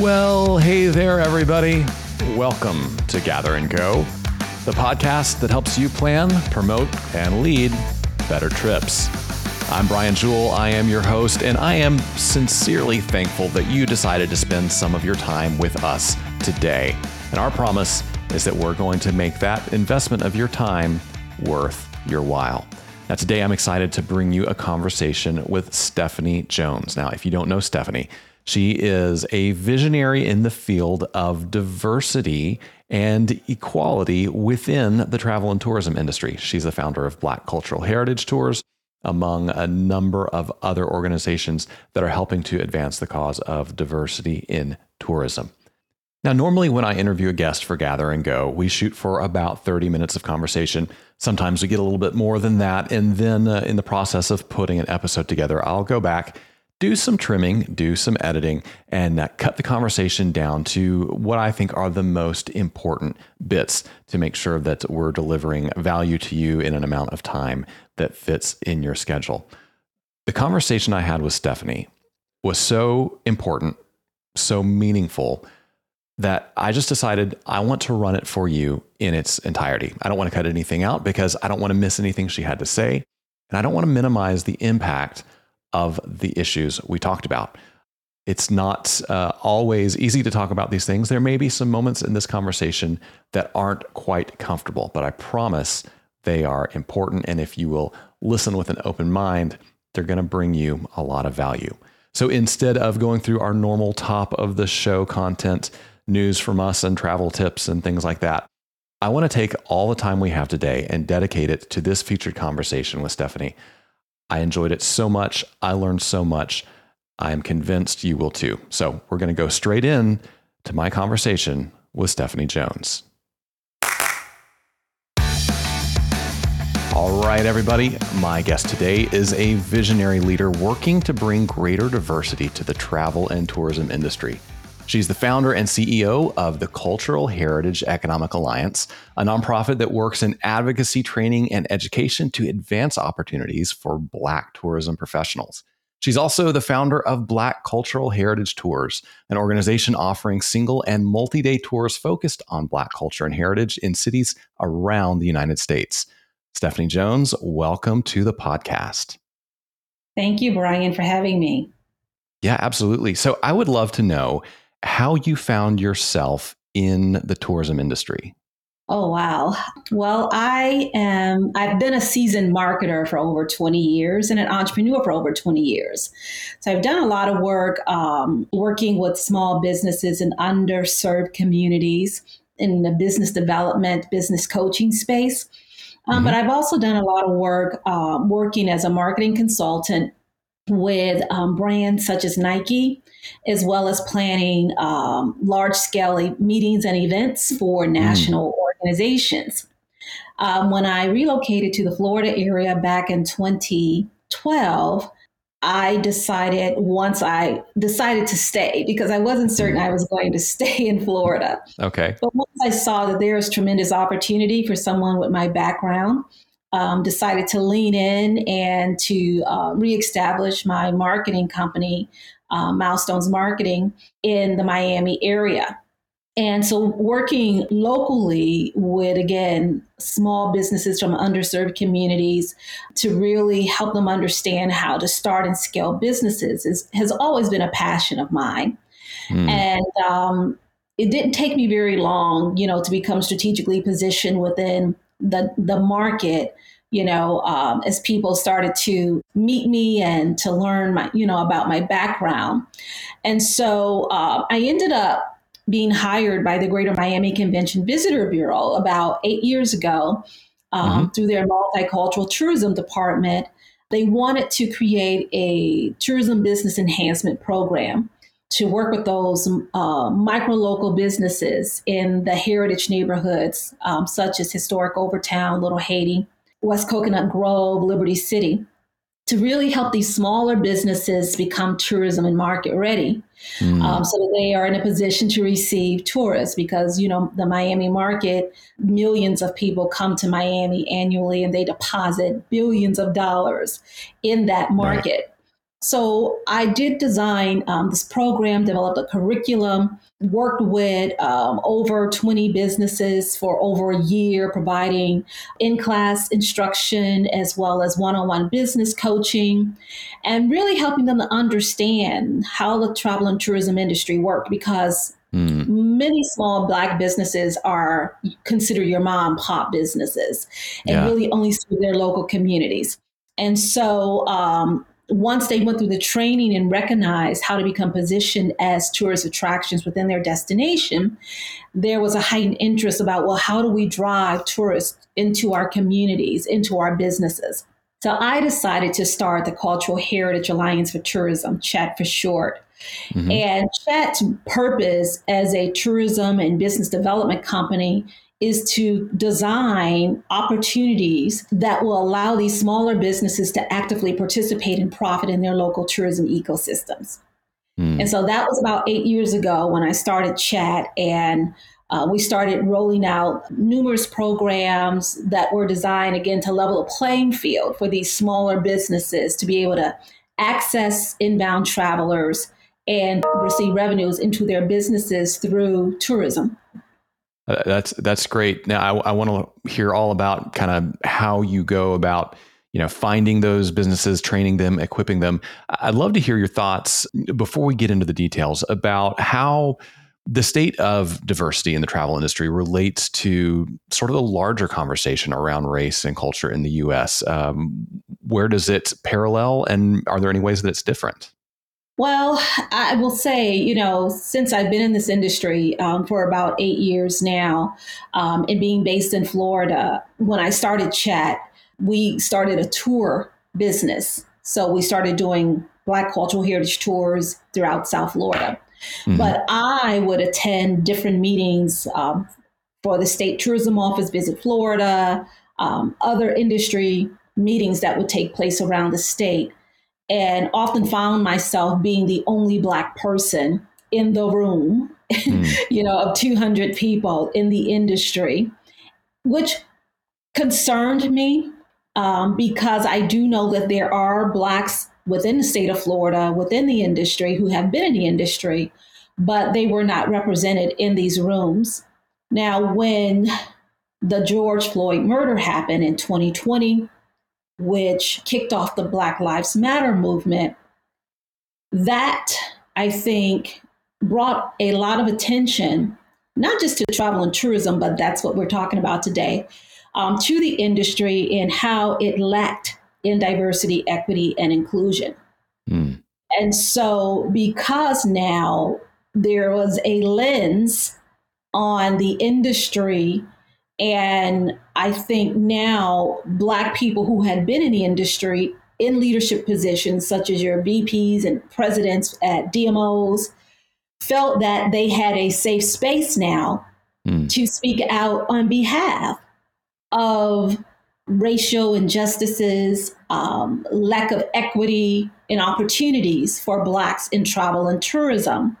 Well, hey there, everybody. Welcome to Gather and Go, the podcast that helps you plan, promote, and lead better trips. I'm Brian Jewell. I am your host, and I am sincerely thankful that you decided to spend some of your time with us today. And our promise is that we're going to make that investment of your time worth your while. Now, today I'm excited to bring you a conversation with Stephanie Jones. Now, if you don't know Stephanie, she is a visionary in the field of diversity and equality within the travel and tourism industry. She's the founder of Black Cultural Heritage Tours, among a number of other organizations that are helping to advance the cause of diversity in tourism. Now, normally when I interview a guest for Gather and Go, we shoot for about 30 minutes of conversation. Sometimes we get a little bit more than that. And then uh, in the process of putting an episode together, I'll go back do some trimming, do some editing, and uh, cut the conversation down to what I think are the most important bits to make sure that we're delivering value to you in an amount of time that fits in your schedule. The conversation I had with Stephanie was so important, so meaningful that I just decided I want to run it for you in its entirety. I don't want to cut anything out because I don't want to miss anything she had to say. And I don't want to minimize the impact of the issues we talked about. It's not uh, always easy to talk about these things. There may be some moments in this conversation that aren't quite comfortable, but I promise they are important. And if you will listen with an open mind, they're going to bring you a lot of value. So instead of going through our normal top of the show content, news from us, and travel tips and things like that, I want to take all the time we have today and dedicate it to this featured conversation with Stephanie I enjoyed it so much. I learned so much. I am convinced you will too. So we're going to go straight in to my conversation with Stephanie Jones. All right, everybody. My guest today is a visionary leader working to bring greater diversity to the travel and tourism industry. She's the founder and CEO of the Cultural Heritage Economic Alliance, a nonprofit that works in advocacy training and education to advance opportunities for Black tourism professionals. She's also the founder of Black Cultural Heritage Tours, an organization offering single and multi day tours focused on Black culture and heritage in cities around the United States. Stephanie Jones, welcome to the podcast. Thank you, Brian, for having me. Yeah, absolutely. So I would love to know how you found yourself in the tourism industry. Oh wow. Well, I am I've been a seasoned marketer for over 20 years and an entrepreneur for over 20 years. So I've done a lot of work um, working with small businesses in underserved communities in the business development, business coaching space. Um, mm-hmm. But I've also done a lot of work um, working as a marketing consultant with um, brands such as Nike, as well as planning um, large scale meetings and events for mm. national mm. organizations. Um, when I relocated to the Florida area back in 2012, I decided once I decided to stay because I wasn't certain I was going to stay in Florida. Okay. But once I saw that there was tremendous opportunity for someone with my background, um, decided to lean in and to uh, reestablish my marketing company, uh, Milestones Marketing, in the Miami area. And so, working locally with, again, small businesses from underserved communities to really help them understand how to start and scale businesses is, has always been a passion of mine. Mm. And um, it didn't take me very long, you know, to become strategically positioned within the, the market you know, um, as people started to meet me and to learn my, you know, about my background. And so uh, I ended up being hired by the Greater Miami Convention Visitor Bureau about eight years ago um, mm-hmm. through their multicultural tourism department. They wanted to create a tourism business enhancement program to work with those uh, micro local businesses in the heritage neighborhoods, um, such as historic Overtown, Little Haiti, West Coconut Grove, Liberty City, to really help these smaller businesses become tourism and market ready mm. um, so that they are in a position to receive tourists because you know the miami market millions of people come to miami annually and they deposit billions of dollars in that market So I did design um, this program, developed a curriculum, worked with um, over 20 businesses for over a year, providing in class instruction as well as one on one business coaching, and really helping them to understand how the travel and tourism industry worked because Mm. Many small black businesses are considered your mom pop businesses and yeah. really only serve their local communities. And so um, once they went through the training and recognized how to become positioned as tourist attractions within their destination, there was a heightened interest about, well, how do we drive tourists into our communities, into our businesses? So I decided to start the Cultural Heritage Alliance for Tourism, CHAT for short. Mm-hmm. And CHAT's purpose as a tourism and business development company is to design opportunities that will allow these smaller businesses to actively participate and profit in their local tourism ecosystems. Mm. And so that was about eight years ago when I started Chat, and uh, we started rolling out numerous programs that were designed again to level a playing field for these smaller businesses to be able to access inbound travelers and receive revenues into their businesses through tourism. Uh, that's that's great. Now I, I want to hear all about kind of how you go about you know finding those businesses, training them, equipping them. I'd love to hear your thoughts before we get into the details about how the state of diversity in the travel industry relates to sort of the larger conversation around race and culture in the U.S. Um, where does it parallel, and are there any ways that it's different? Well, I will say, you know, since I've been in this industry um, for about eight years now, um, and being based in Florida, when I started Chat, we started a tour business. So we started doing Black cultural heritage tours throughout South Florida. Mm-hmm. But I would attend different meetings um, for the state tourism office, Visit Florida, um, other industry meetings that would take place around the state and often found myself being the only black person in the room mm. you know of 200 people in the industry which concerned me um, because i do know that there are blacks within the state of florida within the industry who have been in the industry but they were not represented in these rooms now when the george floyd murder happened in 2020 which kicked off the Black Lives Matter movement, that I think brought a lot of attention, not just to travel and tourism, but that's what we're talking about today, um, to the industry and how it lacked in diversity, equity, and inclusion. Mm. And so, because now there was a lens on the industry and I think now Black people who had been in the industry in leadership positions, such as your VPs and presidents at DMOs, felt that they had a safe space now mm. to speak out on behalf of racial injustices, um, lack of equity and opportunities for Blacks in travel and tourism.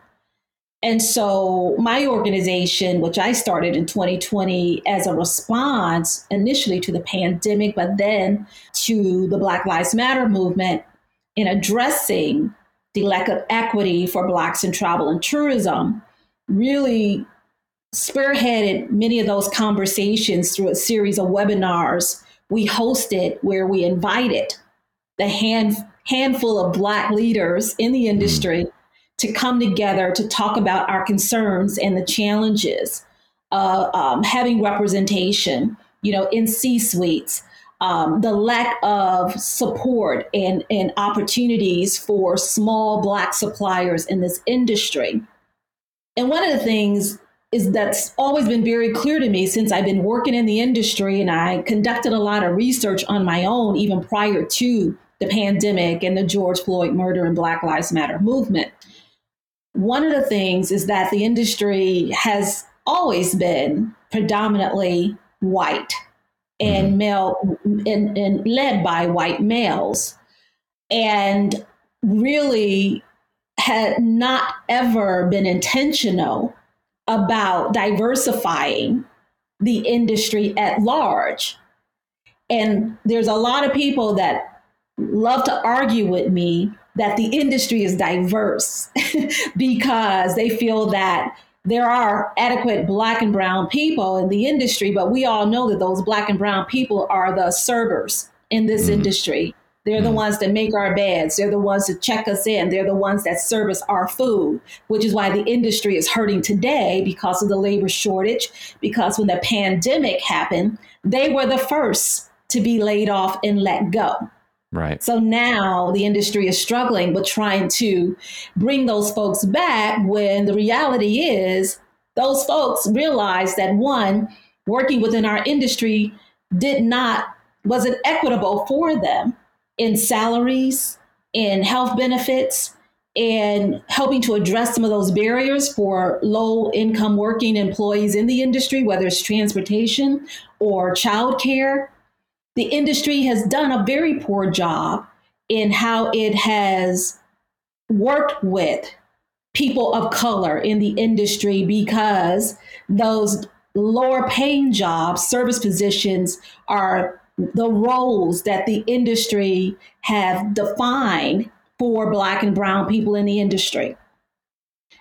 And so, my organization, which I started in 2020 as a response initially to the pandemic, but then to the Black Lives Matter movement in addressing the lack of equity for Blacks in travel and tourism, really spearheaded many of those conversations through a series of webinars we hosted where we invited the hand, handful of Black leaders in the mm. industry to come together to talk about our concerns and the challenges of um, having representation, you know, in C suites, um, the lack of support and, and opportunities for small Black suppliers in this industry. And one of the things is that's always been very clear to me since I've been working in the industry and I conducted a lot of research on my own, even prior to the pandemic and the George Floyd murder and Black Lives Matter movement one of the things is that the industry has always been predominantly white and mm-hmm. male and, and led by white males and really had not ever been intentional about diversifying the industry at large. And there's a lot of people that love to argue with me that the industry is diverse because they feel that there are adequate black and brown people in the industry, but we all know that those black and brown people are the servers in this mm-hmm. industry. They're the mm-hmm. ones that make our beds. They're the ones that check us in. They're the ones that service our food, which is why the industry is hurting today because of the labor shortage. Because when the pandemic happened, they were the first to be laid off and let go. Right. So now the industry is struggling with trying to bring those folks back when the reality is those folks realize that one, working within our industry did not wasn't equitable for them in salaries, in health benefits, and helping to address some of those barriers for low income working employees in the industry, whether it's transportation or childcare. The industry has done a very poor job in how it has worked with people of color in the industry because those lower paying jobs, service positions, are the roles that the industry have defined for black and brown people in the industry.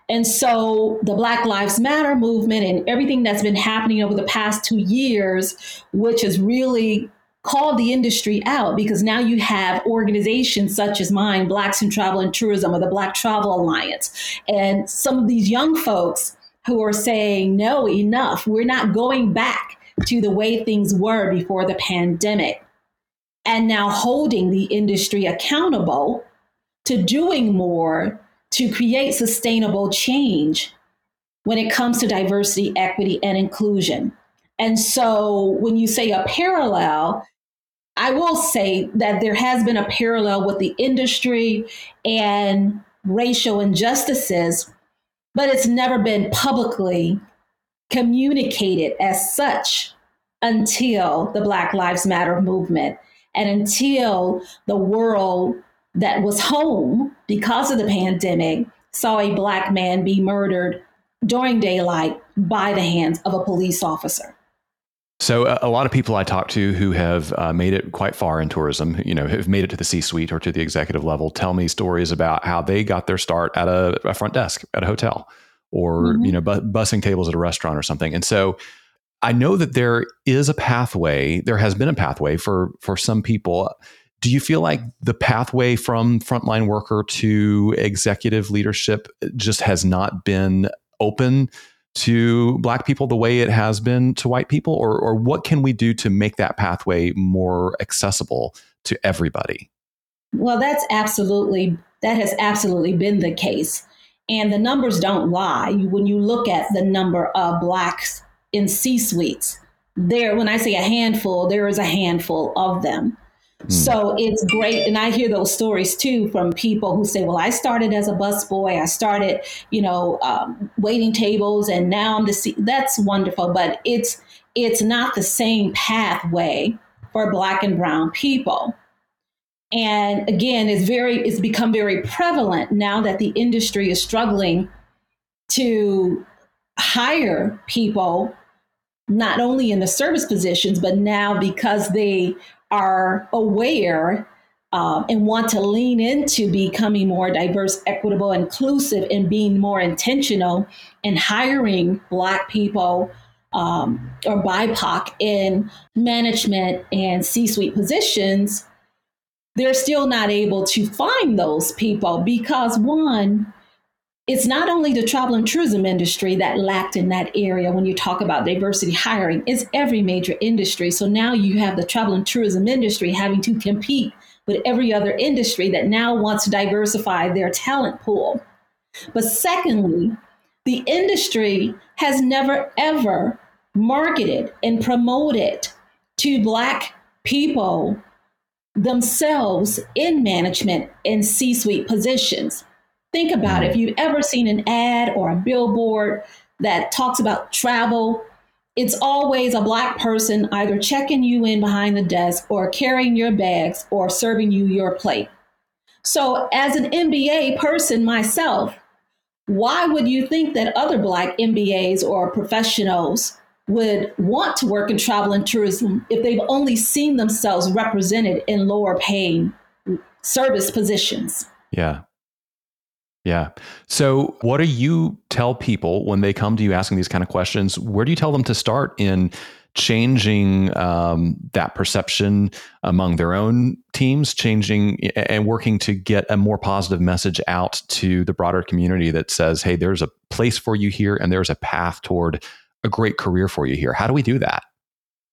And so the Black Lives Matter movement and everything that's been happening over the past two years, which has really called the industry out because now you have organizations such as mine, Blacks in Travel and Tourism or the Black Travel Alliance, and some of these young folks who are saying, no, enough. We're not going back to the way things were before the pandemic. And now holding the industry accountable to doing more to create sustainable change when it comes to diversity, equity, and inclusion. And so when you say a parallel, I will say that there has been a parallel with the industry and racial injustices, but it's never been publicly communicated as such until the Black Lives Matter movement and until the world that was home because of the pandemic saw a Black man be murdered during daylight by the hands of a police officer. So a, a lot of people I talk to who have uh, made it quite far in tourism, you know, have made it to the C-suite or to the executive level, tell me stories about how they got their start at a, a front desk at a hotel or mm-hmm. you know bu- bussing tables at a restaurant or something. And so I know that there is a pathway. There has been a pathway for for some people. Do you feel like the pathway from frontline worker to executive leadership just has not been open to black people the way it has been to white people or or what can we do to make that pathway more accessible to everybody? Well, that's absolutely that has absolutely been the case. And the numbers don't lie. When you look at the number of blacks in C suites, there, when I say a handful, there is a handful of them. Mm. So it's great. And I hear those stories too from people who say, well, I started as a busboy. I started, you know, um, waiting tables and now I'm the C. That's wonderful. But it's, it's not the same pathway for black and brown people. And again, it's very it's become very prevalent now that the industry is struggling to hire people not only in the service positions, but now because they are aware um, and want to lean into becoming more diverse, equitable, inclusive, and being more intentional in hiring Black people um, or BIPOC in management and C suite positions they're still not able to find those people because one, it's not only the travel and tourism industry that lacked in that area when you talk about diversity hiring, it's every major industry. So now you have the travel and tourism industry having to compete with every other industry that now wants to diversify their talent pool. But secondly, the industry has never ever marketed and promoted to Black people themselves in management and C suite positions. Think about it. If mm-hmm. you've ever seen an ad or a billboard that talks about travel, it's always a Black person either checking you in behind the desk or carrying your bags or serving you your plate. So, as an MBA person myself, why would you think that other Black MBAs or professionals would want to work in travel and tourism if they've only seen themselves represented in lower paying service positions. Yeah. Yeah. So, what do you tell people when they come to you asking these kind of questions? Where do you tell them to start in changing um, that perception among their own teams, changing and working to get a more positive message out to the broader community that says, hey, there's a place for you here and there's a path toward a great career for you here? How do we do that?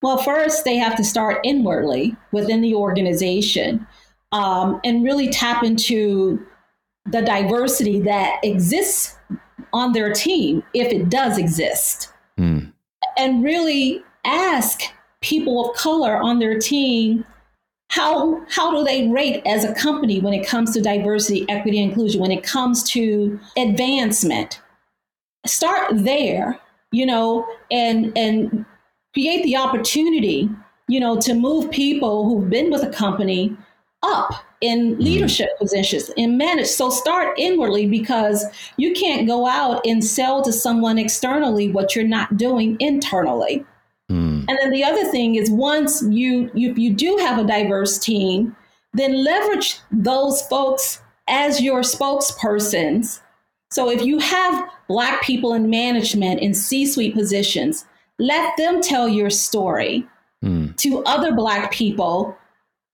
Well, first, they have to start inwardly within the organization um, and really tap into the diversity that exists on their team, if it does exist. Mm. And really ask people of color on their team how how do they rate as a company when it comes to diversity, equity, inclusion, when it comes to advancement. Start there, you know, and and create the opportunity, you know, to move people who've been with a company up in mm-hmm. leadership positions in manage. So start inwardly because you can't go out and sell to someone externally what you're not doing internally. Mm. And then the other thing is once you, you you do have a diverse team, then leverage those folks as your spokespersons. So if you have black people in management in C-suite positions, let them tell your story mm. to other black people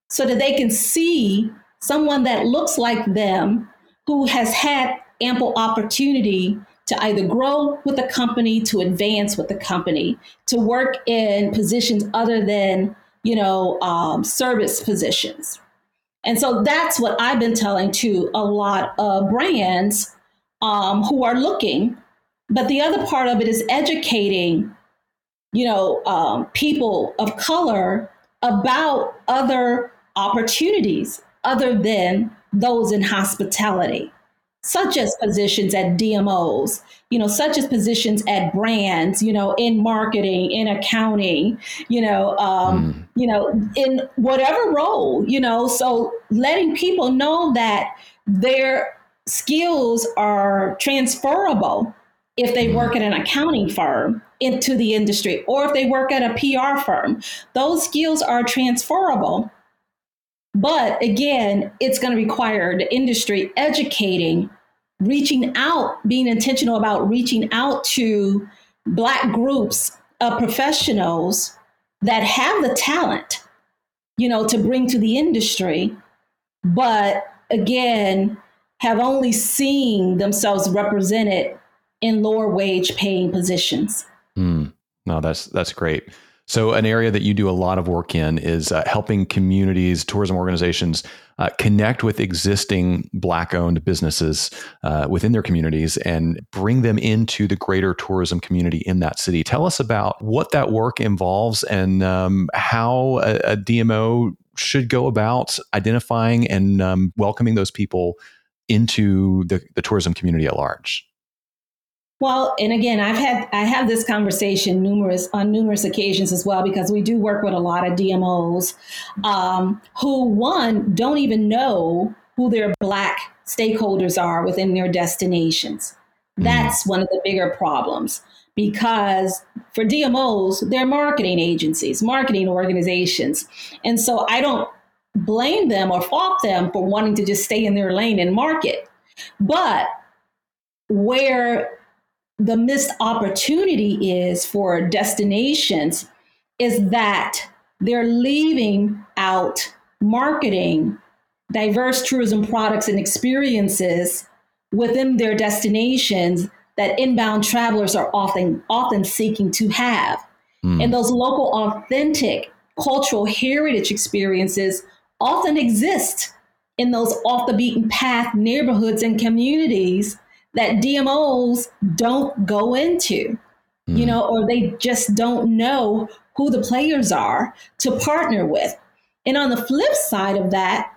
so that they can see someone that looks like them who has had ample opportunity to either grow with the company, to advance with the company, to work in positions other than, you know, um, service positions. And so that's what I've been telling to a lot of brands um, who are looking. But the other part of it is educating, you know, um, people of color about other opportunities other than those in hospitality, such as positions at DMOs, you know, such as positions at brands, you know, in marketing, in accounting, you know, um, mm. you know, in whatever role, you know. So letting people know that their skills are transferable if they work at an accounting firm into the industry or if they work at a PR firm. Those skills are transferable but again, it's going to require the industry educating, reaching out, being intentional about reaching out to Black groups of professionals that have the talent, you know, to bring to the industry, but again, have only seen themselves represented in lower wage paying positions. Mm. No, that's that's great. So, an area that you do a lot of work in is uh, helping communities, tourism organizations uh, connect with existing Black owned businesses uh, within their communities and bring them into the greater tourism community in that city. Tell us about what that work involves and um, how a, a, DMO should go about identifying and um, welcoming those people into the, the tourism community at large. Well, and again, I've had I have this conversation numerous on numerous occasions as well because we do work with a lot of DMOs um, who one don't even know who their black stakeholders are within their destinations. Mm-hmm. That's one of the bigger problems because for DMOs, they're marketing agencies, marketing organizations, and so I don't blame them or fault them for wanting to just stay in their lane and market, but where the missed opportunity is for destinations is that they're leaving out marketing diverse tourism products and experiences within their destinations that inbound travelers are often often seeking to have. Mm. And those local authentic cultural heritage experiences often exist in those off the beaten path neighborhoods and communities that DMOs don't go into, mm. you know, or they just don't know who the players are to partner with. And on the flip side of that,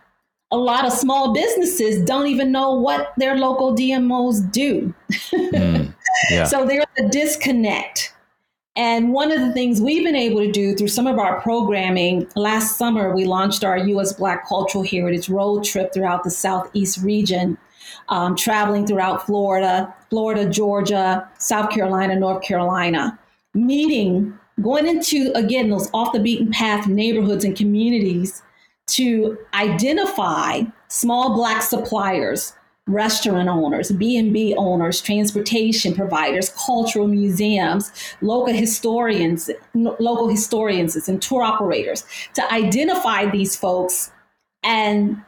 a lot of small businesses don't even know what their local DMOs do. Mm, yeah. so there's a disconnect. And one of the things we've been able to do through some of our programming, last summer we launched our US Black Cultural Heritage Road Trip throughout the Southeast region um, traveling throughout Florida, Florida, Georgia, South Carolina, North Carolina, meeting, going into, again, those off the beaten path neighborhoods and communities to identify small black suppliers restaurant owners b&b owners transportation providers cultural museums local historians local historians and tour operators to identify these folks and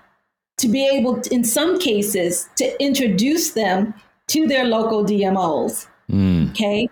to be able to, in some cases to introduce them to their local dmos mm. okay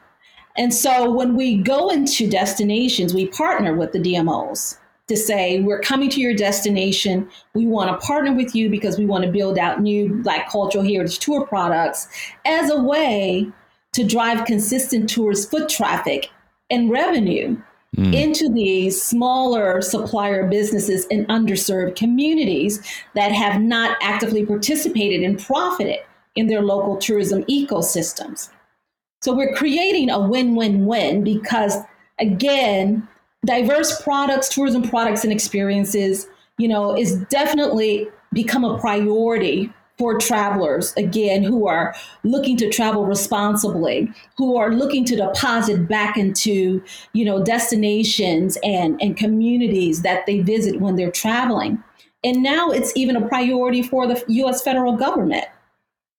and so when we go into destinations we partner with the dmos to say, we're coming to your destination. We want to partner with you because we want to build out new Black cultural heritage tour products as a way to drive consistent tourist foot traffic and revenue mm. into these smaller supplier businesses in underserved communities that have not actively participated and profited in their local tourism ecosystems. So we're creating a win win win because, again, diverse products, tourism products and experiences, you know, is definitely become a priority for travelers again who are looking to travel responsibly who are looking to deposit back into you know destinations and and communities that they visit when they're traveling and now it's even a priority for the US federal government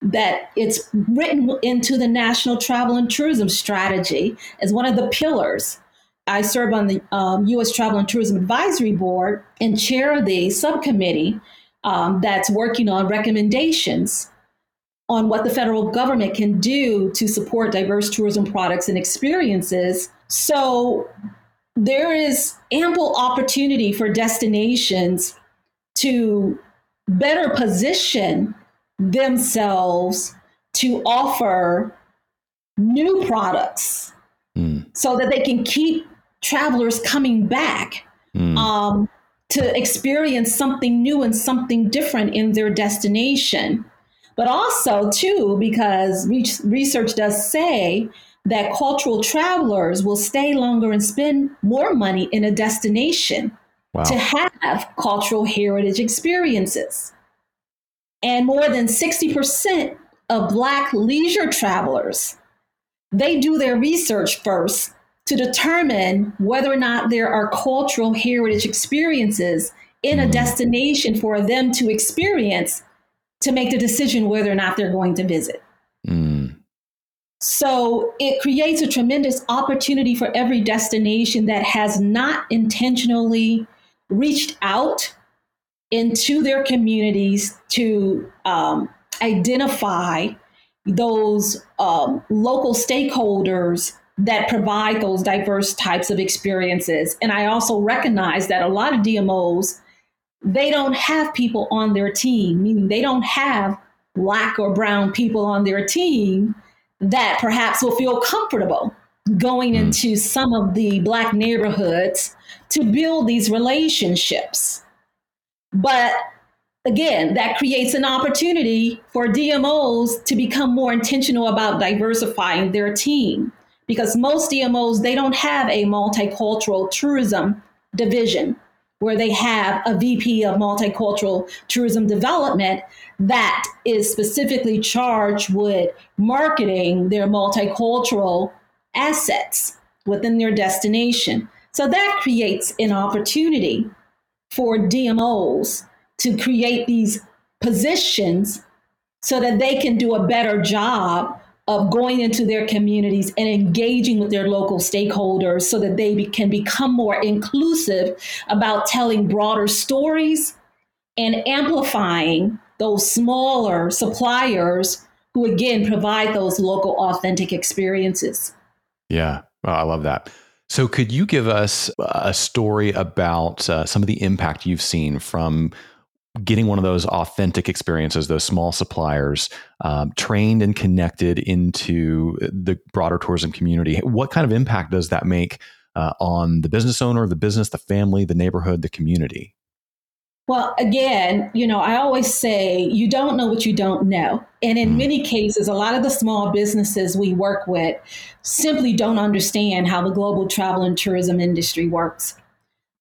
that it's written into the national travel and tourism strategy as one of the pillars I serve on the um, U.S. Travel and Tourism Advisory Board and chair the subcommittee um, that's working on recommendations on what the federal government can do to support diverse tourism products and experiences. So there is ample opportunity for destinations to better position themselves to offer new products mm. so that they can keep travelers coming back mm. um, to experience something new and something different in their destination. But also, too, because research does say that cultural travelers will stay longer and spend more money in a destination wow. to have cultural heritage experiences. And more than 60% of Black leisure travelers, they do their research first to determine whether or not there are cultural heritage experiences in a mm-hmm. destination for them to experience to make the decision whether or not they're going to visit. Mm. So it creates a tremendous opportunity for every destination that has not intentionally reached out into their communities to um, identify those um, local stakeholders that provide those diverse types of experiences. And I also recognize that a lot of DMOs, they don't have people on their team, meaning they don't have black or brown people on their team that perhaps will feel comfortable going hmm. into some of the black neighborhoods to build these relationships. But again, that creates an opportunity for DMOs to become more intentional about diversifying their team because most DMOs they don't have a multicultural tourism division where they have a VP of multicultural tourism development that is specifically charged with marketing their multicultural assets within their destination. So that creates an opportunity for DMOs to create these positions so that they can do a better job of going into their communities and engaging with their local stakeholders so that they be, can become more inclusive about telling broader stories and amplifying those smaller suppliers who again provide those local authentic experiences. Yeah, well, I love that. So, could you give us a story about uh, some of the impact you've seen from getting one of those authentic experiences, those small suppliers, um, trained and connected into the broader tourism community. What kind of impact does that make uh, on the business owner, the business, the family, the neighborhood, the community? Well, again, you know, I always say you don't know what you don't know. And in mm. many cases, a lot of the small businesses we work with simply don't understand how the global travel and tourism industry works.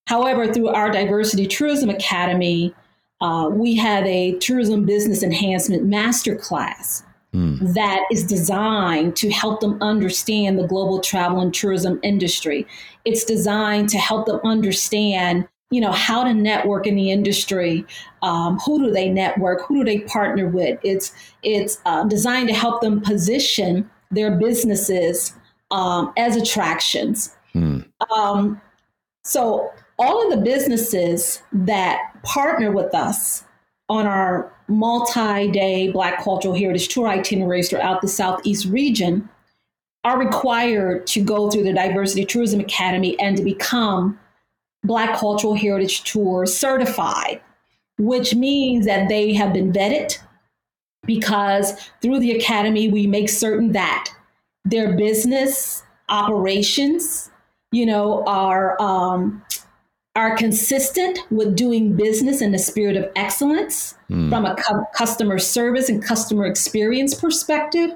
However, through our Diversity Tourism Academy, uh, we have a tourism business enhancement masterclass mm. that is designed to help them understand the global travel and tourism industry. It's designed to help them understand you know how to network in the industry um, who do they network who do they partner with it's it's uh, designed to help them position their businesses um, as attractions hmm. um, so all of the businesses that partner with us on our multi-day black cultural heritage tour itineraries throughout the southeast region are required to go through the diversity tourism academy and to become Black Cultural Heritage Tour certified, which means that they have been vetted because through the Academy, we make certain that their business operations, you know, are um, are consistent with doing business in the spirit of excellence mm. from a cu- customer service and customer experience perspective.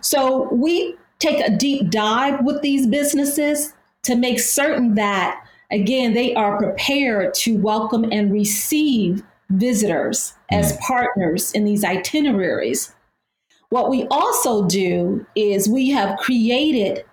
So we take a deep dive with these businesses to make certain that again, they are prepared to welcome and receive visitors as mm. partners in these itineraries. What we also do is we have created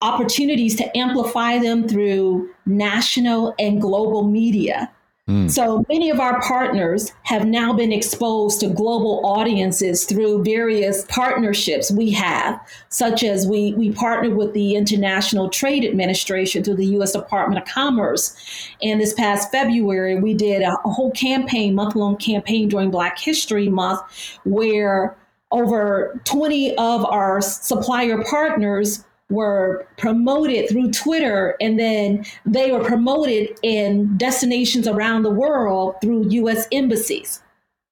opportunities to amplify them through national and global media. Mm. So many of our partners have now been exposed to global audiences through various partnerships we have, such as we, we partnered with the International Trade Administration through the U.S. Department of Commerce. And this past February, we did a, a whole campaign, month long campaign during Black History Month, where over 20 of our supplier partners were promoted through Twitter and then they were promoted in destinations around the world through US embassies.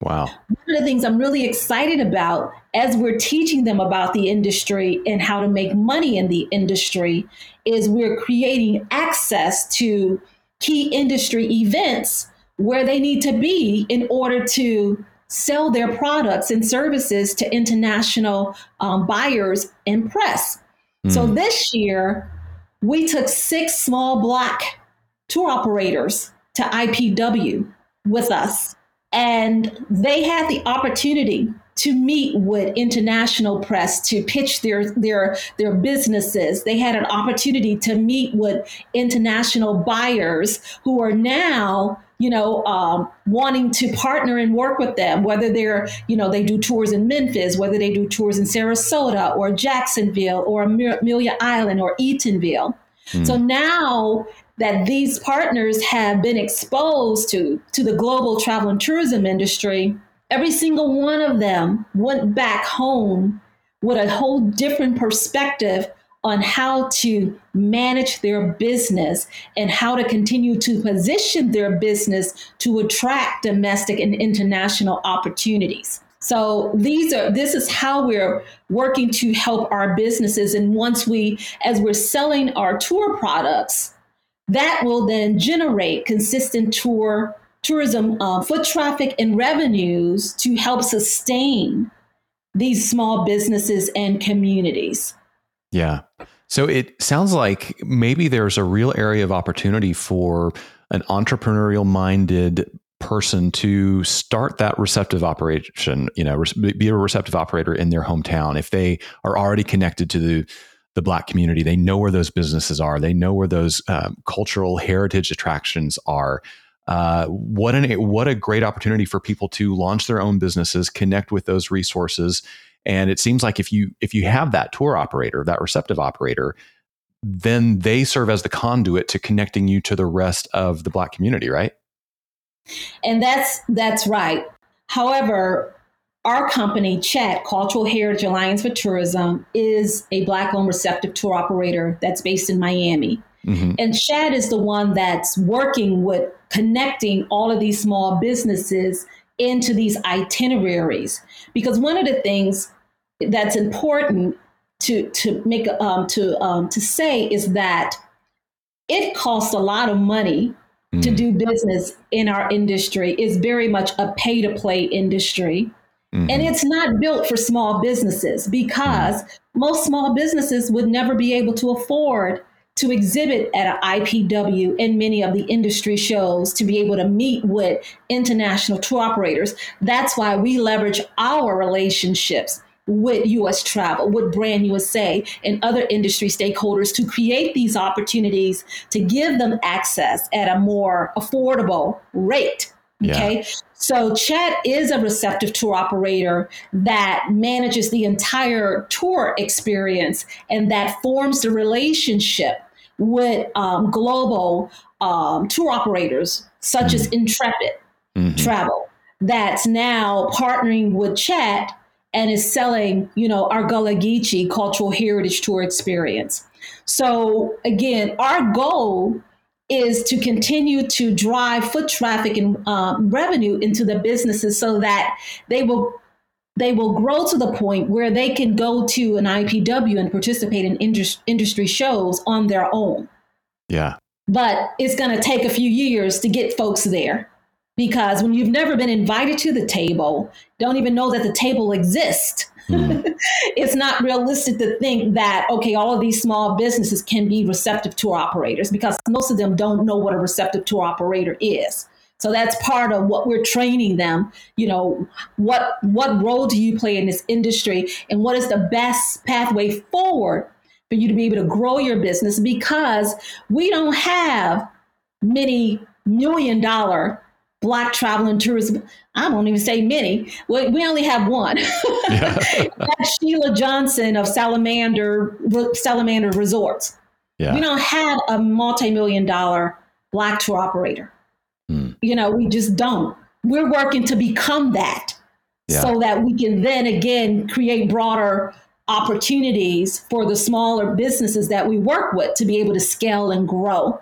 Wow. One of the things I'm really excited about as we're teaching them about the industry and how to make money in the industry is we're creating access to key industry events where they need to be in order to sell their products and services to international um, buyers and press. Mm. So this year, we took six small black tour operators to IPW with us, and they had the opportunity to meet with international press to pitch their their their businesses. They had an opportunity to meet with international buyers who are now you know, um, wanting to partner and work with them, whether they're, you know, they do tours in Memphis, whether they do tours in Sarasota or Jacksonville or Amelia Island or Eatonville. Mm. So now that these partners have been exposed to, to the global travel and tourism industry, every single one of them went back home with a whole different perspective on how to manage their business and how to continue to position their business to attract domestic and international opportunities. So these are this is how we're working to help our businesses and once we as we're selling our tour products that will then generate consistent tour tourism uh, foot traffic and revenues to help sustain these small businesses and communities. Yeah. So it sounds like maybe there's a real area of opportunity for an entrepreneurial minded person to start that receptive operation, you know, be a receptive operator in their hometown. If they are already connected to the the black community, they know where those businesses are, they know where those um, cultural heritage attractions are. Uh, what an what a great opportunity for people to launch their own businesses, connect with those resources, and it seems like if you if you have that tour operator, that receptive operator, then they serve as the conduit to connecting you to the rest of the black community, right? And that's that's right. However, our company, Chat Cultural Heritage Alliance for Tourism, is a black owned receptive tour operator that's based in Miami. Mm-hmm. And CHAT is the one that's working with connecting all of these small businesses into these itineraries. Because one of the things that's important to to make um, to um, to say is that it costs a lot of money mm. to do business in our industry. It's very much a pay to play industry. Mm-hmm. And it's not built for small businesses because mm. most small businesses would never be able to afford to exhibit at an IPW and many of the industry shows to be able to meet with international tour operators. That's why we leverage our relationships with US Travel, with Brand USA, and other industry stakeholders to create these opportunities to give them access at a more affordable rate. Okay. Yeah. So CHAT is a receptive tour operator that manages the entire tour experience and that forms the relationship with um, global um, tour operators such mm-hmm. as Intrepid mm-hmm. Travel that's now partnering with CHAT and is selling, you know, our Gullah Geechee cultural heritage tour experience. So again, our goal is to continue to drive foot traffic and um, revenue into the businesses so that they will they will grow to the point where they can go to an IPW and participate in indus- industry shows on their own. Yeah. But it's going to take a few years to get folks there because when you've never been invited to the table, don't even know that the table exists, it's not realistic to think that, okay, all of these small businesses can be receptive tour operators because most of them don't know what a receptive tour operator is. So that's part of what we're training them. You know, what what role do you play in this industry, and what is the best pathway forward for you to be able to grow your business? Because we don't have many million dollar Black travel and tourism. I won't even say many. We, we only have one. That's Sheila Johnson of Salamander Salamander Resorts. Yeah. We don't have a multi-million dollar black tour operator. Hmm. You know, we just don't. We're working to become that yeah. so that we can then again create broader opportunities for the smaller businesses that we work with to be able to scale and grow.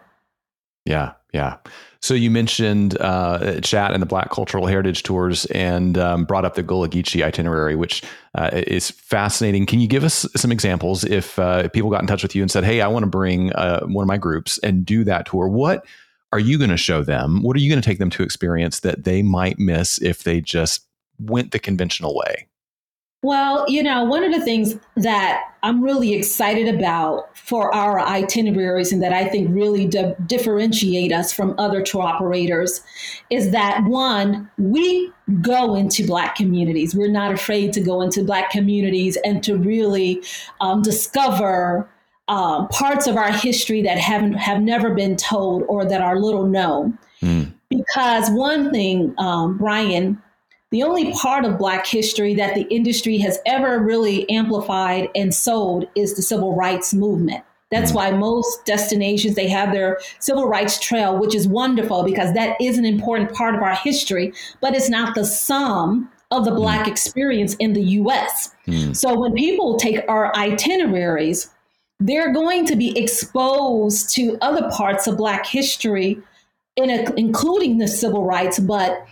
Yeah, yeah. So you mentioned uh, CHAT and the Black Cultural Heritage Tours, and um, brought up the Gullah Geechee itinerary, which uh, is fascinating. Can you give us some examples if, uh, if people got in touch with you and said, "Hey, I want to bring uh, one of my groups and do that tour"? What are you going to show them? What are you going to take them to experience that they might miss if they just went the conventional way? Well, you know, one of the things that I'm really excited about for our itineraries and that I think really di- differentiate us from other tour operators is that one, we go into Black communities. We're not afraid to go into Black communities and to really um, discover um, parts of our history that haven't have never been told or that are little known. Mm. Because one thing, um, Brian, the only part of Black history that the industry has ever really amplified and sold is the civil rights movement. That's why most destinations they have their civil rights trail, which is wonderful because that is an important part of our history, but it's not the sum of the black mm. experience in the US. Mm. So when people take our itineraries, they're going to be exposed to other parts of black history in a, including the civil rights, but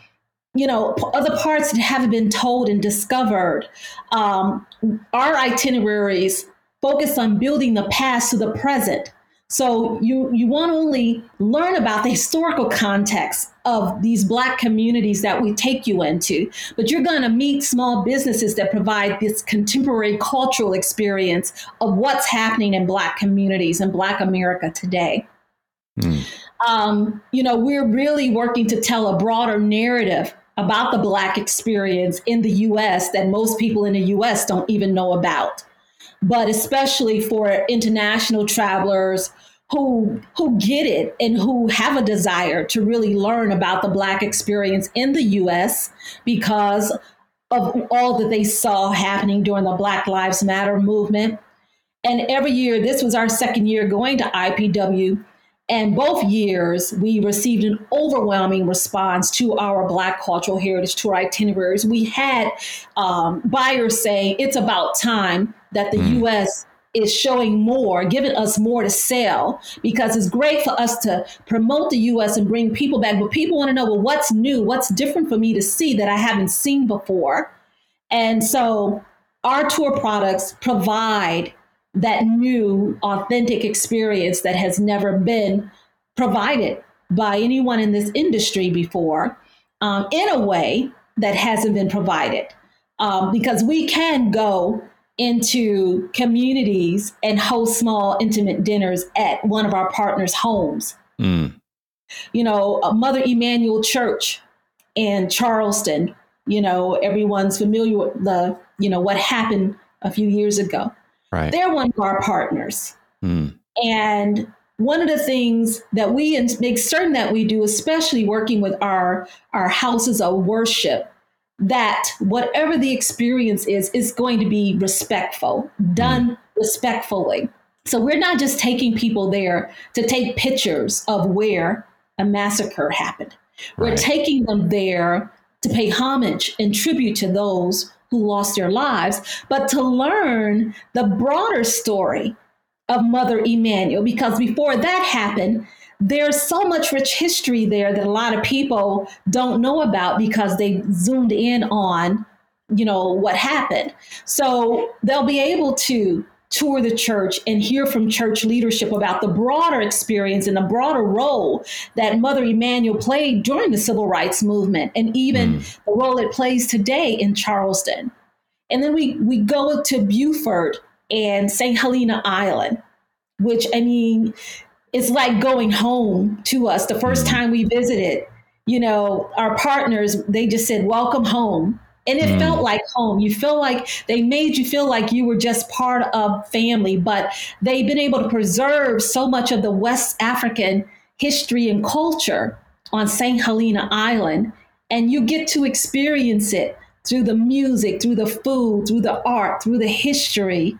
you know, other parts that haven't been told and discovered. Um, our itineraries focus on building the past to the present. So you you want to only learn about the historical context of these black communities that we take you into, but you're going to meet small businesses that provide this contemporary cultural experience of what's happening in black communities and black America today. Mm. Um, you know, we're really working to tell a broader narrative about the Black experience in the US that most people in the US don't even know about. But especially for international travelers who who get it and who have a desire to really learn about the black experience in the US because of all that they saw happening during the Black Lives Matter movement. And every year, this was our second year going to IPW, and both years, we received an overwhelming response to our Black Cultural Heritage Tour itineraries. We had um, buyers saying it's about time that the mm. U.S. is showing more, giving us more to sell, because it's great for us to promote the U.S. and bring people back. But people want to know, well, what's new? What's different for me to see that I haven't seen before? And so our tour products provide that new, authentic experience that has never been provided by anyone in this industry before um, in a way that hasn't been provided. Um, because we can go into communities and host small, intimate dinners at one of our partners' homes. Mm. You know, Mother Emanuel Church in Charleston you know, everyone's familiar with the, you know, what happened a few years ago. Right. They're one of our partners. Mm. And one of the things that we make certain that we do, especially working with our, our houses of worship, that whatever the experience is, is going to be respectful, done mm. respectfully. So we're not just taking people there to take pictures of where a massacre happened. Right. We're taking them there to pay homage and tribute to those who lost their lives, but to learn the broader story of Mother Emanuel, because before that happened, there's so much rich history there that a lot of people don't know about because they zoomed in on, you know, what happened. So they'll be able to tour the church and hear from church leadership about the broader experience and the broader role that Mother Emanuel played during the civil rights movement and even mm. the role it plays today in Charleston. And then we, we go to Beaufort and St. Helena Island, which I mean, it's like going home to us. The first mm. time we visited, you know, our partners, they just said, Welcome home and it mm. felt like home. You feel like they made you feel like you were just part of family, but they've been able to preserve so much of the West African history and culture on St. Helena Island. And you get to experience it through the music, through the food, through the art, through the history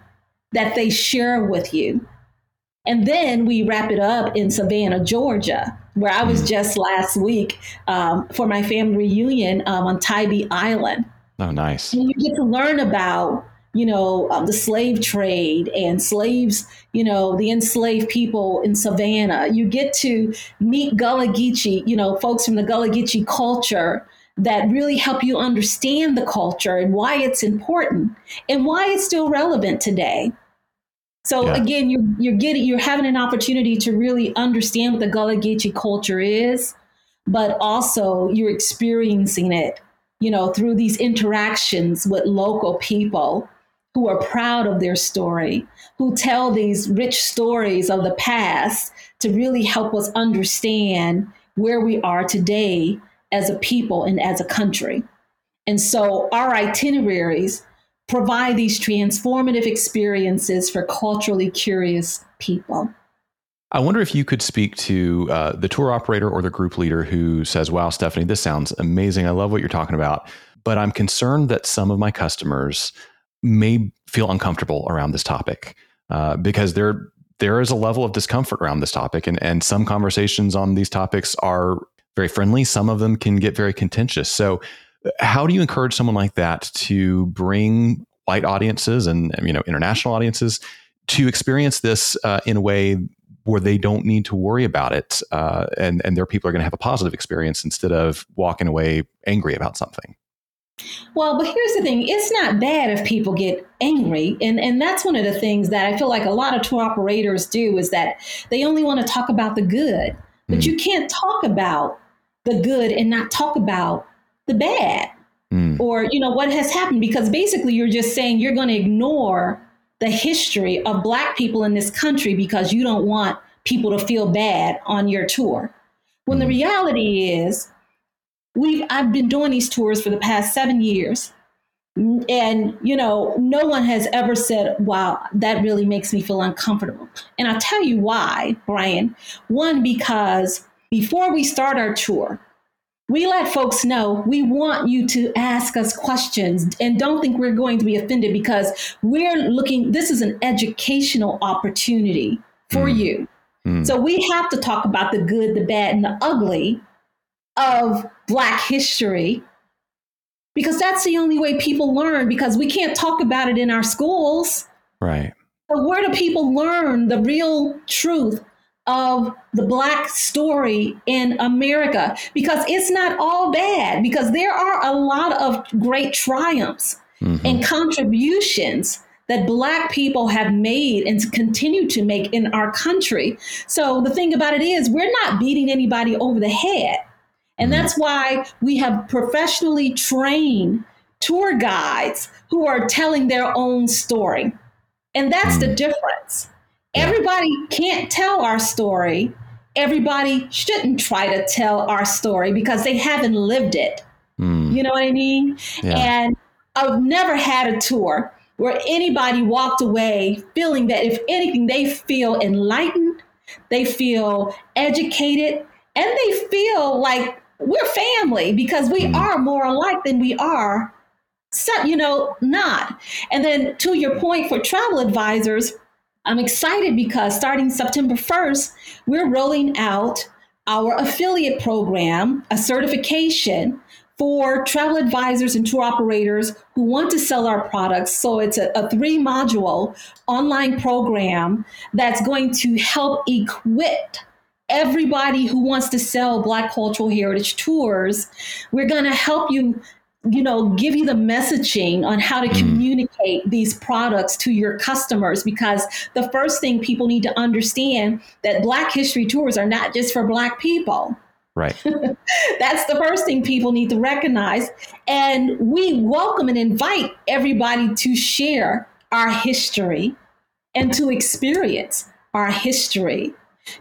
that they share with you. And then we wrap it up in Savannah, Georgia, where I was mm. just last week um, for my family reunion um, on Tybee Island. Oh, nice. And you get to learn about, you know, um, the slave trade and slaves, you know, the enslaved people in Savannah. You get to meet Gullah Geechee, you know, folks from the Gullah Geechee culture that really help you understand the culture and why it's important and why it's still relevant today. So yeah. again, you're you're getting you're having an opportunity to really understand what the Gullah Geechee culture is, but also you're experiencing it you know, through these interactions with local people who are proud of their story, who tell these rich stories of the past to really help us understand where we are today as a people and as a country. And so our itineraries provide these transformative experiences for culturally curious people. I wonder if you could speak to uh, the tour operator or the group leader who says, Wow, Stephanie, this sounds amazing. I love what you're talking about. But I'm concerned that some of my customers may feel uncomfortable around this topic uh, because there, there is a level of discomfort around this topic. And, and some conversations on these topics are very friendly, some of them can get very contentious. So, how do you encourage someone like that to bring white audiences and you know international audiences to experience this uh, in a way where they don't need to worry about it, uh, and and their people are going to have a positive experience instead of walking away angry about something. Well, but here's the thing: it's not bad if people get angry, and and that's one of the things that I feel like a lot of tour operators do is that they only want to talk about the good, but mm. you can't talk about the good and not talk about the bad. Mm. Or, you know, what has happened because basically you're just saying you're going to ignore the history of Black people in this country because you don't want people to feel bad on your tour. When the mm-hmm. reality is, we've I've been doing these tours for the past seven years. And, you know, no one has ever said, wow, that really makes me feel uncomfortable. And I'll tell you why, Brian. One, because before we start our tour, we let folks know we want you to ask us questions and don't think we're going to be offended because we're looking, this is an educational opportunity for mm. you. Mm. So we have to talk about the good, the bad, and the ugly of Black history because that's the only way people learn because we can't talk about it in our schools. Right. But where do people learn the real truth of the black story in America because it's not all bad because there are a lot of great triumphs mm-hmm. and contributions that black people have made and continue to make in our country. So the thing about it is we're not beating anybody over the head. And mm-hmm. that's why we have professionally trained tour guides who are telling their own story. And that's mm-hmm. the difference. Everybody can't tell our story. Everybody shouldn't try to tell our story because they haven't lived it. Mm. You know what I mean? Yeah. And I've never had a tour where anybody walked away feeling that if anything, they feel enlightened, they feel educated, and they feel like we're family because we mm. are more alike than we are, you know, not. And then to your point for travel advisors, I'm excited because starting September 1st, we're rolling out our affiliate program, a certification for travel advisors and tour operators who want to sell our products. So it's a, a three module online program that's going to help equip everybody who wants to sell Black cultural heritage tours. We're going to help you you know, give you the messaging on how to mm. communicate these products to your customers because the first thing people need to understand that Black History tours are not just for Black people. Right. That's the first thing people need to recognize. And we welcome and invite everybody to share our history and to experience our history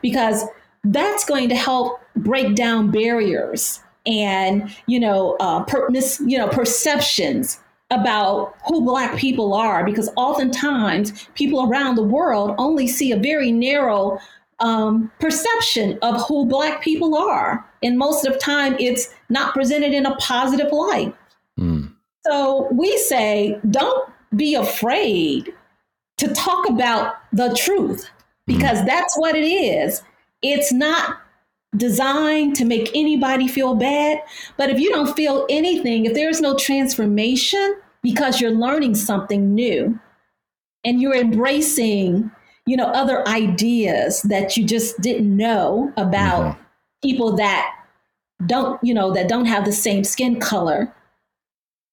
because that's going to help break down barriers and you know uh, per, mis, you know perceptions about who black people are because oftentimes people around the world only see a very narrow um, perception of who black people are and most of the time it's not presented in a positive light mm. so we say don't be afraid to talk about the truth because mm. that's what it is it's not designed to make anybody feel bad. But if you don't feel anything, if there's no transformation because you're learning something new and you're embracing, you know, other ideas that you just didn't know about mm-hmm. people that don't, you know, that don't have the same skin color,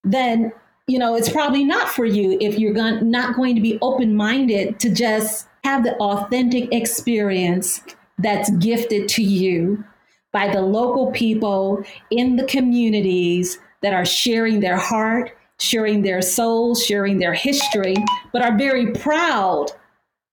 then you know it's probably not for you if you're going, not going to be open-minded to just have the authentic experience that's gifted to you by the local people in the communities that are sharing their heart, sharing their soul, sharing their history, but are very proud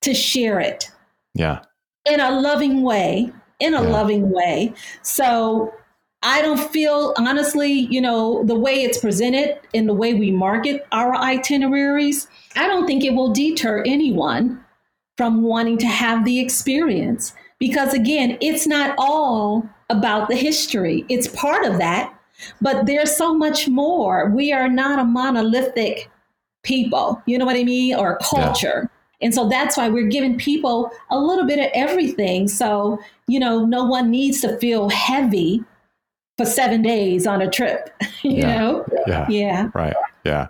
to share it. Yeah. In a loving way, in a yeah. loving way. So I don't feel, honestly, you know, the way it's presented and the way we market our itineraries, I don't think it will deter anyone from wanting to have the experience. Because again, it's not all about the history, it's part of that, but there's so much more. We are not a monolithic people, you know what I mean, or culture. Yeah. And so that's why we're giving people a little bit of everything. So, you know, no one needs to feel heavy for seven days on a trip, you yeah. know? Yeah. Yeah. Right. Yeah.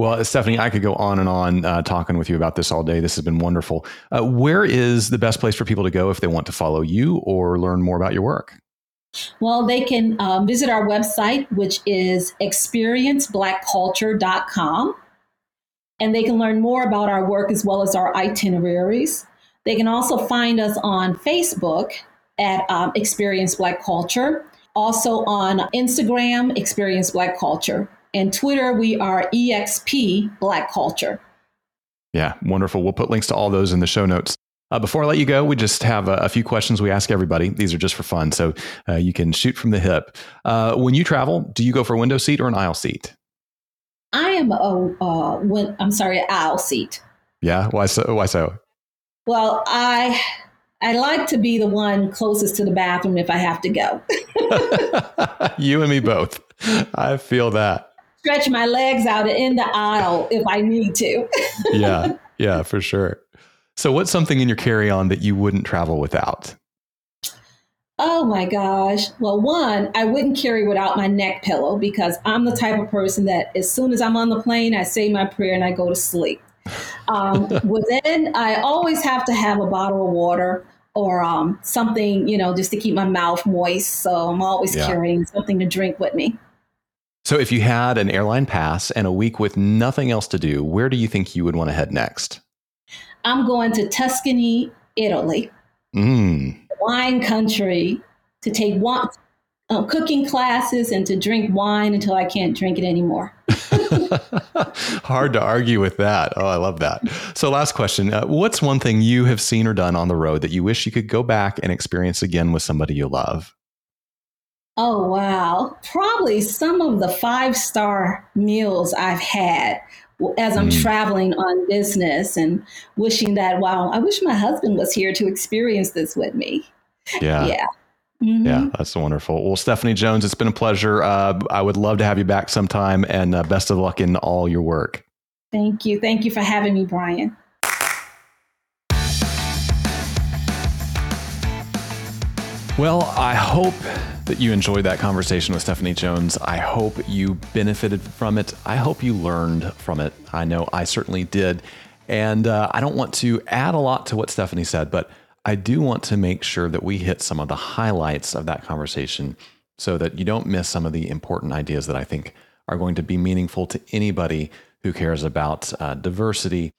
Well, Stephanie, I could go on and on uh, talking with you about this all day. This has been wonderful. Uh, where is the best place for people to go if they want to follow you or learn more about your work? Well, they can um, visit our website, which is experienceblackculture.com, and they can learn more about our work as well as our itineraries. They can also find us on Facebook at um, Experience Black Culture, also on Instagram, Experience Black Culture. And Twitter, we are EXP Black Culture. Yeah, wonderful. We'll put links to all those in the show notes. Uh, before I let you go, we just have a, a, few questions we ask everybody. These are just for fun, so uh, you can shoot from the hip. Uh, when you travel, do you go for a window seat or an aisle seat? I am a uh, when, I'm sorry, aisle seat. Yeah, why so? Why so? Well, I I like to be the one closest to the bathroom if I have to go. you and me both. I feel that stretch my legs out in the aisle if I need to. yeah, yeah, for sure. So, what's something in your carry on that you wouldn't travel without? Oh my gosh. Well, one, I wouldn't carry without my neck pillow because I'm the type of person that as soon as I'm on the plane, I say my prayer and I go to sleep. Um, within, I always have to have a bottle of water or um, something, you know, just to keep my mouth moist. So I'm always yeah. carrying something to drink with me. So, if you had an airline pass and a week with nothing else to do, where do you think you would want to head next? I'm going to Tuscany, Italy, mm. wine country, to take one, uh, cooking classes and to drink wine until I can't drink it anymore. Hard to argue with that. Oh, I love that. So, last question uh, What's one thing you have seen or done on the road that you wish you could go back and experience again with somebody you love? Oh, wow. Probably some of the five star meals I've had as I'm mm. traveling on business and wishing that, wow, I wish my husband was here to experience this with me. Yeah. Yeah. Mm-hmm. Yeah, that's wonderful. Well, Stephanie Jones, it's been a pleasure. Uh, I would love to have you back sometime and uh, best of luck in all your work. Thank you. Thank you for having me, Brian. Well, I hope that you enjoyed that conversation with Stephanie Jones. I hope you benefited from it. I hope you learned from it. I know I certainly did. And uh, I don't want to add a lot to what Stephanie said, but I do want to make sure that we hit some of the highlights of that conversation so that you don't miss some of the important ideas that I think are going to be meaningful to anybody who cares about uh, diversity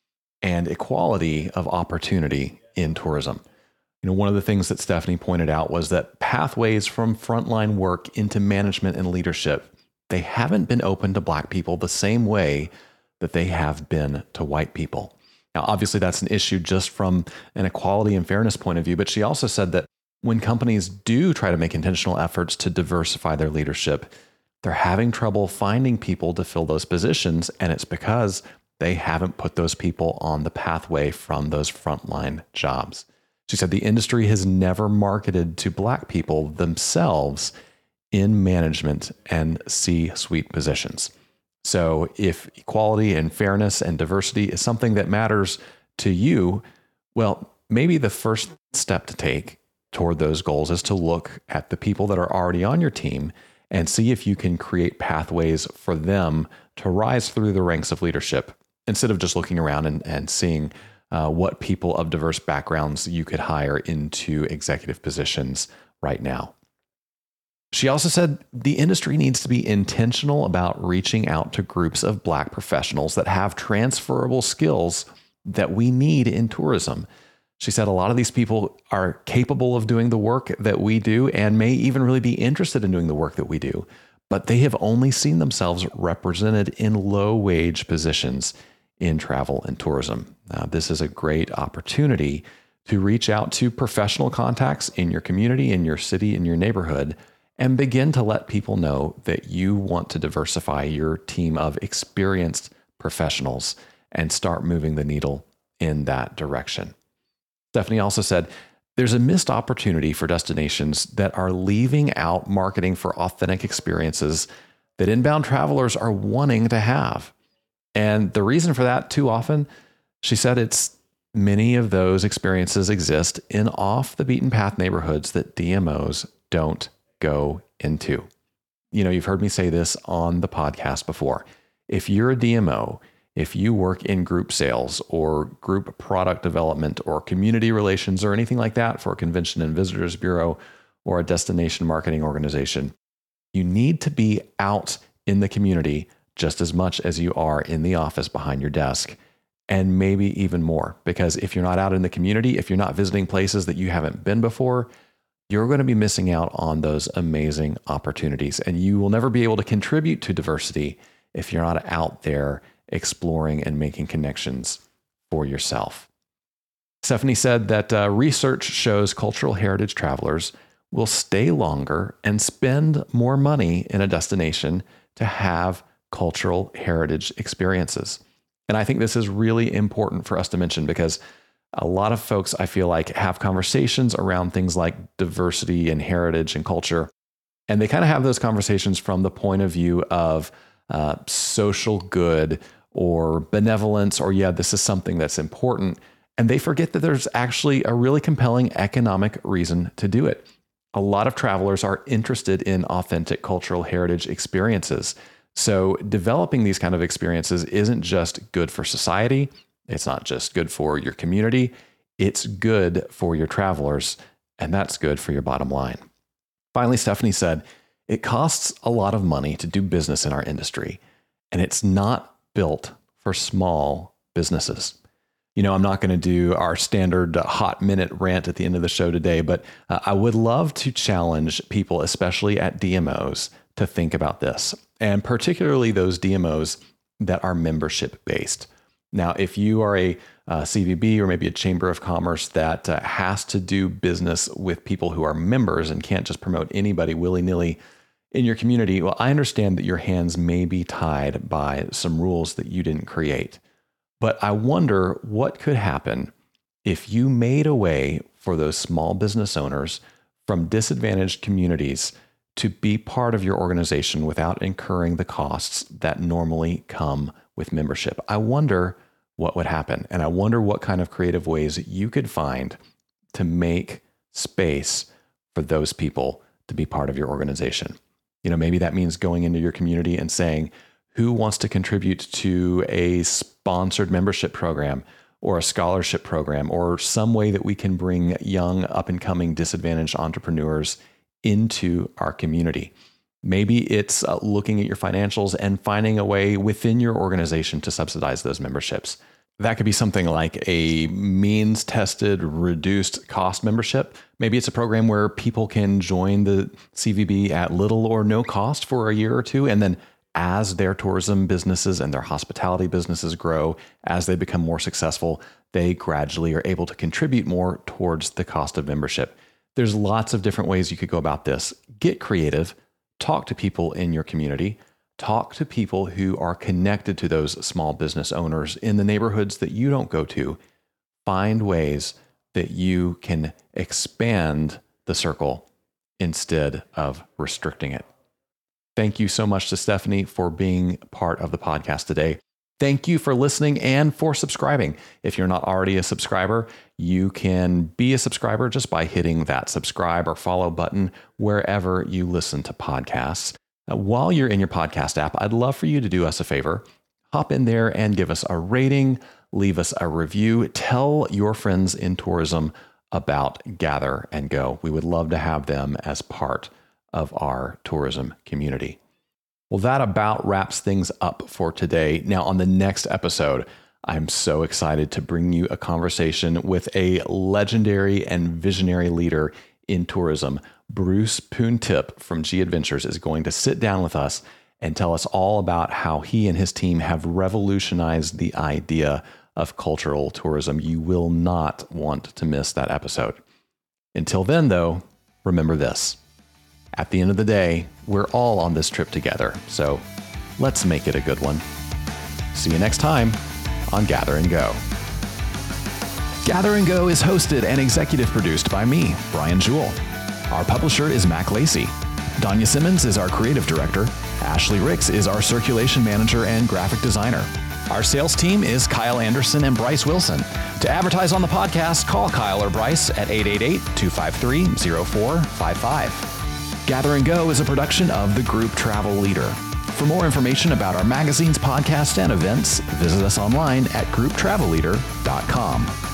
and equality of opportunity in tourism. You know, one of the things that Stephanie pointed out was that pathways from frontline work into management and leadership, they haven't been open to black people the same way that they have been to white people. Now, obviously, that's an issue just from an equality and fairness point of view, but she also said that when companies do try to make intentional efforts to diversify their leadership, they're having trouble finding people to fill those positions. And it's because they haven't put those people on the pathway from those frontline jobs. She said the industry has never marketed to Black people themselves in management and C suite positions. So, if equality and fairness and diversity is something that matters to you, well, maybe the first step to take toward those goals is to look at the people that are already on your team and see if you can create pathways for them to rise through the ranks of leadership instead of just looking around and, and seeing uh, what people of diverse backgrounds you could hire into executive positions right now. She also said the industry needs to be intentional about reaching out to groups of Black professionals that have transferable skills that we need in tourism. She said a lot of these people are capable of doing the work that we do and may even really be interested in doing the work that we do, but they have only seen themselves represented in low wage positions in travel and tourism. Uh, this is a great opportunity to reach out to professional contacts in your community, in your city, in your neighborhood, and begin to let people know that you want to diversify your team of experienced professionals and start moving the needle in that direction. Stephanie also said, there's a missed opportunity for destinations that are leaving out marketing for authentic experiences that inbound travelers are wanting to have. And the reason for that, too often, she said it's many of those experiences exist in off the beaten path neighborhoods that DMOs don't go into. You know, you've heard me say this on the podcast before. If you're a DMO, if you work in group sales or group product development or community relations or anything like that for a convention and visitors bureau or a destination marketing organization, you need to be out in the community just as much as you are in the office behind your desk and maybe even more. Because if you're not out in the community, if you're not visiting places that you haven't been before, you're going to be missing out on those amazing opportunities. And you will never be able to contribute to diversity if you're not out there exploring and making connections for yourself. Stephanie said that uh, research shows cultural heritage travelers will stay longer and spend more money in a destination to have cultural heritage experiences. And I think this is really important for us to mention because a lot of folks, I feel like, have conversations around things like diversity and heritage and culture. And they kind of have those conversations from the point of view of uh, social good or benevolence, or yeah, this is something that's important. And they forget that there's actually a really compelling economic reason to do it. A lot of travelers are interested in authentic cultural heritage experiences. So, developing these kind of experiences isn't just good for society, it's not just good for your community, it's good for your travelers, and that's good for your bottom line. Finally, Stephanie said, It costs a lot of money to do business in our industry, and it's not built for small businesses. You know, I'm not going to do our standard hot minute rant at the end of the show today, but uh, I would love to challenge people, especially at DMOs, to think about this, and particularly those DMOs that are membership based. Now, if you are a uh, CVB or maybe a chamber of commerce that uh, has to do business with people who are members and can't just promote anybody willy nilly in your community, well, I understand that your hands may be tied by some rules that you didn't create. But I wonder what could happen if you made a way for those small business owners from disadvantaged communities to be part of your organization without incurring the costs that normally come with membership. I wonder what would happen. And I wonder what kind of creative ways you could find to make space for those people to be part of your organization. You know, maybe that means going into your community and saying, who wants to contribute to a sponsored membership program or a scholarship program or some way that we can bring young, up and coming, disadvantaged entrepreneurs into our community? Maybe it's uh, looking at your financials and finding a way within your organization to subsidize those memberships. That could be something like a means tested, reduced cost membership. Maybe it's a program where people can join the CVB at little or no cost for a year or two. And then as their tourism businesses and their hospitality businesses grow, as they become more successful, they gradually are able to contribute more towards the cost of membership. There's lots of different ways you could go about this. Get creative talk to people in your community, talk to people who are connected to those small business owners in the neighborhoods that you don't go to. Find ways that you can expand the circle instead of restricting it. Thank you so much to Stephanie for being part of the podcast today. Thank you for listening and for subscribing. If you're not already a subscriber, you can be a subscriber just by hitting that subscribe or follow button wherever you listen to podcasts. Now, while you're in your podcast app, I'd love for you to do us a favor. Hop in there and give us a rating, leave us a review, tell your friends in tourism about Gather and Go. We would love to have them as part of our tourism community. Well, that about wraps things up for today. Now, on the next episode, I'm so excited to bring you a conversation with a legendary and visionary leader in tourism. Bruce Poon-Tip from G Adventures is going to sit down with us and tell us all about how he and his team have revolutionized the idea of cultural tourism. You will not want to miss that episode. Until then, though, remember this at the end of the day, we're all on this trip together, so let's make it a good one. See you next time on Gather and Go. Gather and Go is hosted and executive produced by me, Brian Jewell. Our publisher is Mac Lacey. Danya Simmons is our creative director. Ashley Ricks is our circulation manager and graphic designer. Our sales team is Kyle Anderson and Bryce Wilson. To advertise on the podcast, call Kyle or Bryce at 888 253 0455. Gather and Go is a production of the Group Travel Leader. For more information about our magazines, podcasts, and events, visit us online at grouptravelleader.com.